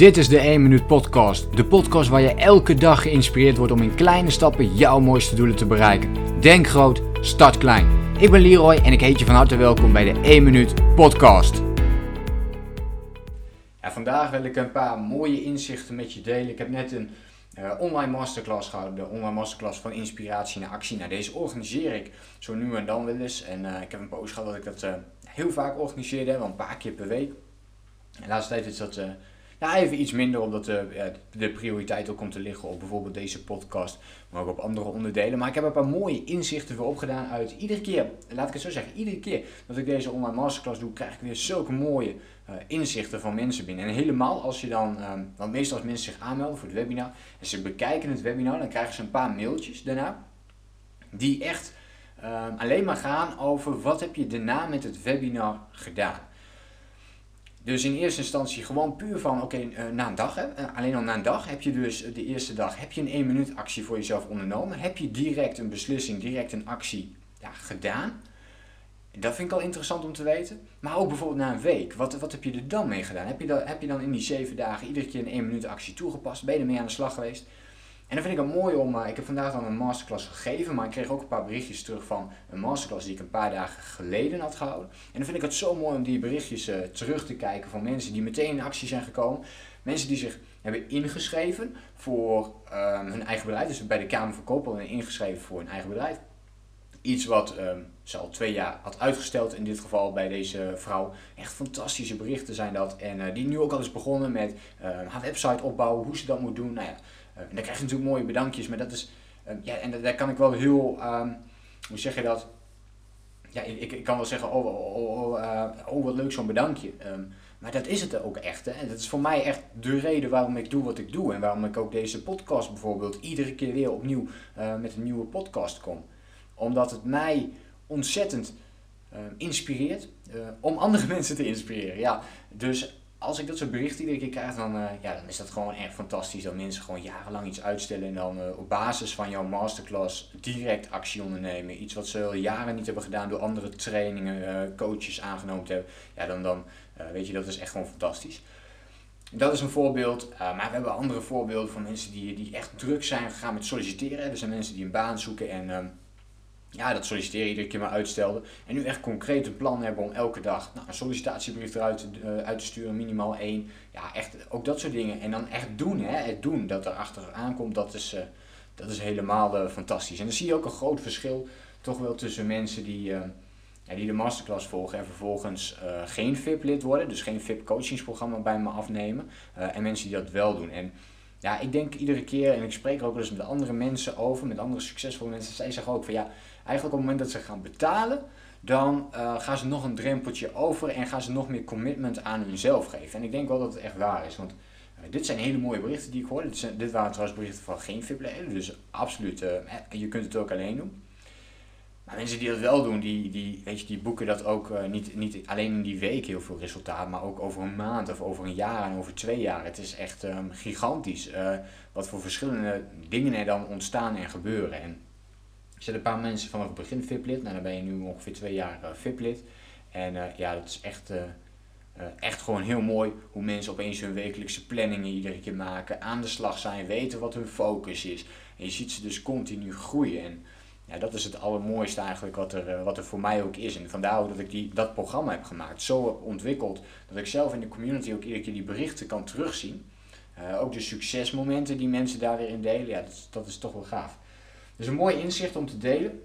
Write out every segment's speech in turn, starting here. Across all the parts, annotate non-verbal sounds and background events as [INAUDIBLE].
Dit is de 1 Minuut Podcast. De podcast waar je elke dag geïnspireerd wordt om in kleine stappen jouw mooiste doelen te bereiken. Denk groot, start klein. Ik ben Leroy en ik heet je van harte welkom bij de 1 Minuut Podcast. Vandaag wil ik een paar mooie inzichten met je delen. Ik heb net een uh, online masterclass gehouden. De online masterclass van inspiratie naar actie. Nou, deze organiseer ik zo nu en dan wel eens. En uh, ik heb een poos gehad dat ik dat uh, heel vaak organiseerde, wel een paar keer per week. En de laatste tijd is dat ja, even iets minder, omdat de, ja, de prioriteit ook komt te liggen op bijvoorbeeld deze podcast, maar ook op andere onderdelen. Maar ik heb een paar mooie inzichten weer opgedaan uit iedere keer, laat ik het zo zeggen, iedere keer dat ik deze online masterclass doe, krijg ik weer zulke mooie uh, inzichten van mensen binnen. En helemaal als je dan, um, want meestal als mensen zich aanmelden voor het webinar en ze bekijken het webinar, dan krijgen ze een paar mailtjes daarna, die echt alleen maar gaan over wat heb je daarna met het webinar gedaan. Dus in eerste instantie gewoon puur van, oké, uh, na een dag, hè, uh, alleen al na een dag heb je dus de eerste dag, heb je een 1 minuut actie voor jezelf ondernomen. Heb je direct een beslissing, direct een actie gedaan. Dat vind ik al interessant om te weten. Maar ook bijvoorbeeld na een week, wat, wat heb je er dan mee gedaan? Heb je, dan, heb je dan in die 7 dagen iedere keer een 1 minuut actie toegepast? Ben je ermee aan de slag geweest? En dan vind ik het mooi om, uh, ik heb vandaag dan een masterclass gegeven, maar ik kreeg ook een paar berichtjes terug van een masterclass die ik een paar dagen geleden had gehouden. En dan vind ik het zo mooi om die berichtjes uh, terug te kijken van mensen die meteen in actie zijn gekomen. Mensen die zich hebben ingeschreven voor um, hun eigen bedrijf, dus bij de Kamer van Koophandel ingeschreven voor hun eigen bedrijf. Iets wat um, ze al twee jaar had uitgesteld, in dit geval bij deze vrouw. Echt fantastische berichten zijn dat. En uh, die nu ook al is begonnen met haar website opbouwen, hoe ze dat moet doen. Nou ja, eh, en dan krijg je natuurlijk mooie bedankjes, maar dat is, ehm, ja, en daar kan ik wel heel, um, hoe zeg je dat? Ja, ik, ik kan wel zeggen, oh, oh, oh, oh, uh, oh wat leuk zo'n bedankje. Um, maar dat is het ook echt. Hè? En dat is voor mij echt de reden waarom ik doe wat ik doe. En waarom ik ook deze podcast bijvoorbeeld iedere keer weer opnieuw uh, met een nieuwe podcast kom. Omdat het mij ontzettend inspireert om andere [LAUGHS] mensen te inspireren. Ja, dus als ik dat soort berichten iedere keer krijg, dan, uh, ja, dan is dat gewoon echt fantastisch. Dat mensen gewoon jarenlang iets uitstellen en dan uh, op basis van jouw masterclass direct actie ondernemen. Iets wat ze al jaren niet hebben gedaan door andere trainingen, uh, coaches aangenomen te hebben. Ja, dan, dan weet je, dat is echt gewoon fantastisch. Dat is een voorbeeld, maar we hebben andere voorbeelden van mensen die, die echt druk zijn gegaan met solliciteren. Er zijn mensen die een baan zoeken en ehm, ja, dat solliciteren iedere keer maar uitstelden. En nu echt concreet een plan hebben om elke dag nou, een sollicitatiebrief eruit te, uh, uit te sturen, minimaal één. Ja, echt ook dat soort dingen. En dan echt doen, hè, het doen, dat er achter aankomt, dat is, uh, dat is helemaal uh, fantastisch. En dan zie je ook een groot verschil toch wel tussen mensen die, ja, die de masterclass volgen en vervolgens geen VIP-lid worden, dus geen VIP-coachingsprogramma bij me afnemen, en mensen die dat wel doen. En ja, ik denk iedere keer, en ik spreek er ook eens met andere mensen over, met andere succesvolle mensen, zij zeggen ook van ja, eigenlijk op het moment dat ze gaan betalen, dan uh, gaan ze nog een drempeltje over en gaan ze nog meer commitment aan hunzelf geven. En ik denk wel dat het echt waar is, want uh, dit zijn hele mooie berichten die ik hoor. Dit, zijn, dit waren trouwens berichten van geen VIP-leden, dus absoluut, uh, je kunt het ook alleen doen. Maar mensen die dat wel doen, die, die, weet je, die boeken dat ook niet, niet alleen in die week heel veel resultaat, maar ook over een maand of over een jaar en over twee jaar. Het is echt um, gigantisch wat voor verschillende dingen er dan ontstaan en gebeuren. En ik zet een paar mensen vanaf het begin VIP-lid. Nou, dan ben je nu ongeveer twee jaar uh, VIP-lid. En uh, ja, dat is echt, uh, echt gewoon heel mooi hoe mensen opeens hun wekelijkse planningen iedere keer maken. Aan de slag zijn, weten wat hun focus is. En je ziet ze dus continu groeien. En ja, dat is het allermooiste eigenlijk wat er, wat er voor mij ook is. En vandaar ook dat ik die, dat programma heb gemaakt. Zo ontwikkeld dat ik zelf in de community ook iedere keer die berichten kan terugzien. ook de succesmomenten die mensen daar weer in delen. Ja, dat is toch wel gaaf. Dus een mooi inzicht om te delen.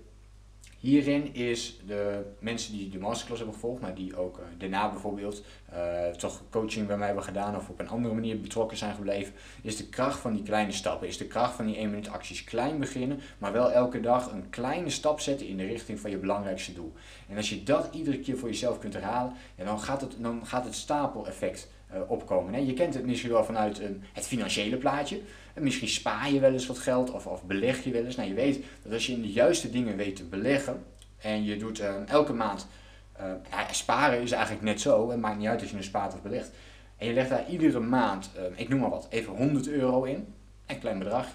Hierin is de mensen die de masterclass hebben gevolgd, maar die ook uh, daarna bijvoorbeeld uh, toch coaching bij mij hebben gedaan of op een andere manier betrokken zijn gebleven, is de kracht van die kleine stappen, is de kracht van die 1 minuut acties klein beginnen, maar wel elke dag een kleine stap zetten in de richting van je belangrijkste doel. En als je dat iedere keer voor jezelf kunt herhalen, ja, dan, gaat het, dan gaat het stapeleffect opkomen. Hè? Je kent het misschien wel vanuit een, het financiële plaatje. En misschien spaar je wel eens wat geld of, of beleg je wel eens. Nou, je weet dat als je in de juiste dingen weet te beleggen en je doet uh, elke maand, uh, ja, sparen is eigenlijk net zo. Het maakt niet uit of je een spaart of belegt. En je legt daar iedere maand, ik noem maar wat, even 100 euro in. Een klein bedrag.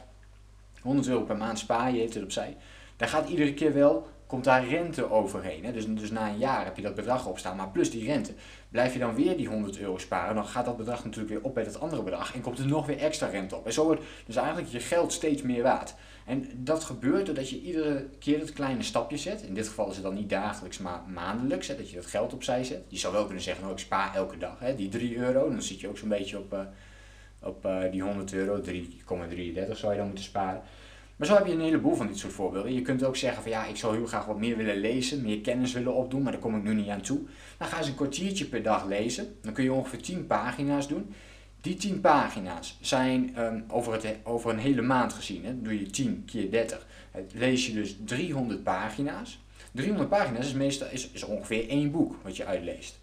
100 euro per maand spaar je, heeft het opzij. Daar gaat iedere keer wel komt daar rente overheen. Hè? Dus, dus na een jaar heb je dat bedrag opstaan, maar plus die rente. Blijf je dan weer die 100 euro sparen, dan gaat dat bedrag natuurlijk weer op bij dat andere bedrag en komt er nog weer extra rente op. En zo wordt dus eigenlijk je geld steeds meer waard. En dat gebeurt doordat je iedere keer dat kleine stapje zet. In dit geval is het dan niet dagelijks, maar maandelijks. Hè, dat je dat geld opzij zet. Je zou wel kunnen zeggen, nou ik spaar elke dag hè, die 3 euro. Dan zit je ook zo'n beetje op, uh, op uh, die 100 euro, 3,33 zou je dan moeten sparen. Maar zo heb je een heleboel van dit soort voorbeelden. Je kunt ook zeggen van ja, ik zou heel graag wat meer willen lezen, meer kennis willen opdoen, maar daar kom ik nu niet aan toe. Dan ga eens een kwartiertje per dag lezen. Dan kun je ongeveer 10 pagina's doen. Die 10 pagina's zijn um, over, het, over een hele maand gezien, hè, doe je 10 keer 30, lees je dus 300 pagina's. 300 pagina's is, meestal, is, is ongeveer één boek wat je uitleest.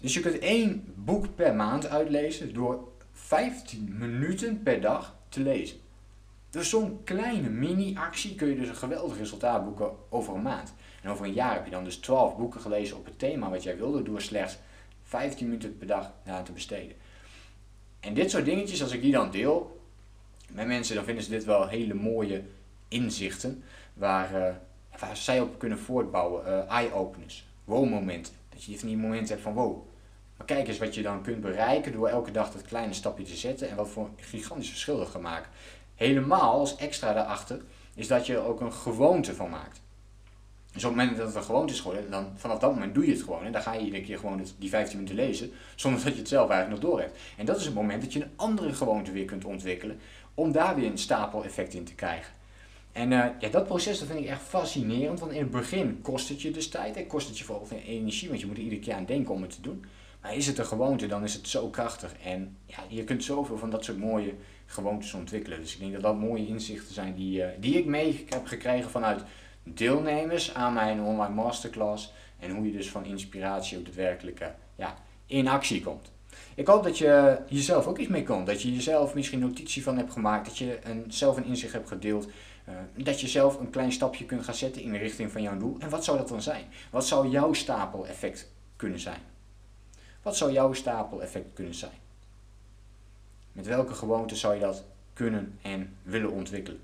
Dus je kunt één boek per maand uitlezen door 15 minuten per dag te lezen. Dus zo'n kleine mini-actie kun je dus een geweldig resultaat boeken over een maand. En over een jaar heb je dan dus 12 boeken gelezen op het thema wat jij wilde door slechts 15 minuten per dag aan te besteden. En dit soort dingetjes, als ik die dan deel met mensen, dan vinden ze dit wel hele mooie inzichten waar, uh, waar zij op kunnen voortbouwen. Uh, Eye-openers, wow-momenten. Dat je van die momenten hebt van wow. Maar kijk eens wat je dan kunt bereiken door elke dag dat kleine stapje te zetten en wat voor gigantisch verschil maken. Helemaal als extra daarachter is dat je er ook een gewoonte van maakt. Dus op het moment dat het een gewoonte is geworden, dan vanaf dat moment doe je het gewoon. En dan ga je iedere keer gewoon die 15 minuten lezen, zonder dat je het zelf eigenlijk nog door hebt. En dat is het moment dat je een andere gewoonte weer kunt ontwikkelen, om daar weer een stapeleffect in te krijgen. En uh, ja, dat proces dat vind ik echt fascinerend, want in het begin kost het je dus tijd en kost het je vooral energie, want je moet er iedere keer aan denken om het te doen. Maar is het een gewoonte, dan is het zo krachtig. En ja, je kunt zoveel van dat soort mooie gewoontes ontwikkelen. Dus ik denk dat dat mooie inzichten zijn die, uh, die ik mee heb gekregen vanuit deelnemers aan mijn online masterclass. En hoe je dus van inspiratie ook daadwerkelijk ja, in actie komt. Ik hoop dat je jezelf ook iets mee komt. Dat je jezelf misschien notitie van hebt gemaakt. Dat je een, zelf een inzicht hebt gedeeld. Uh, dat je zelf een klein stapje kunt gaan zetten in de richting van jouw doel. En wat zou dat dan zijn? Wat zou jouw stapeleffect kunnen zijn? Wat zou jouw stapeleffect kunnen zijn? Met welke gewoonte zou je dat kunnen en willen ontwikkelen?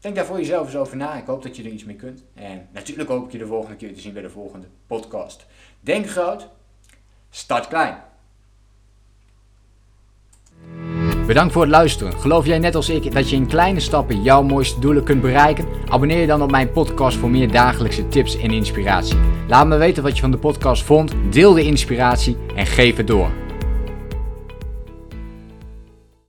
Denk daar voor jezelf eens over na. Ik hoop dat je er iets mee kunt. En natuurlijk hoop ik je de volgende keer te zien bij de volgende podcast. Denk groot, start klein. Bedankt voor het luisteren. Geloof jij net als ik dat je in kleine stappen jouw mooiste doelen kunt bereiken? Abonneer je dan op mijn podcast voor meer dagelijkse tips en inspiratie. Laat me weten wat je van de podcast vond, deel de inspiratie en geef het door.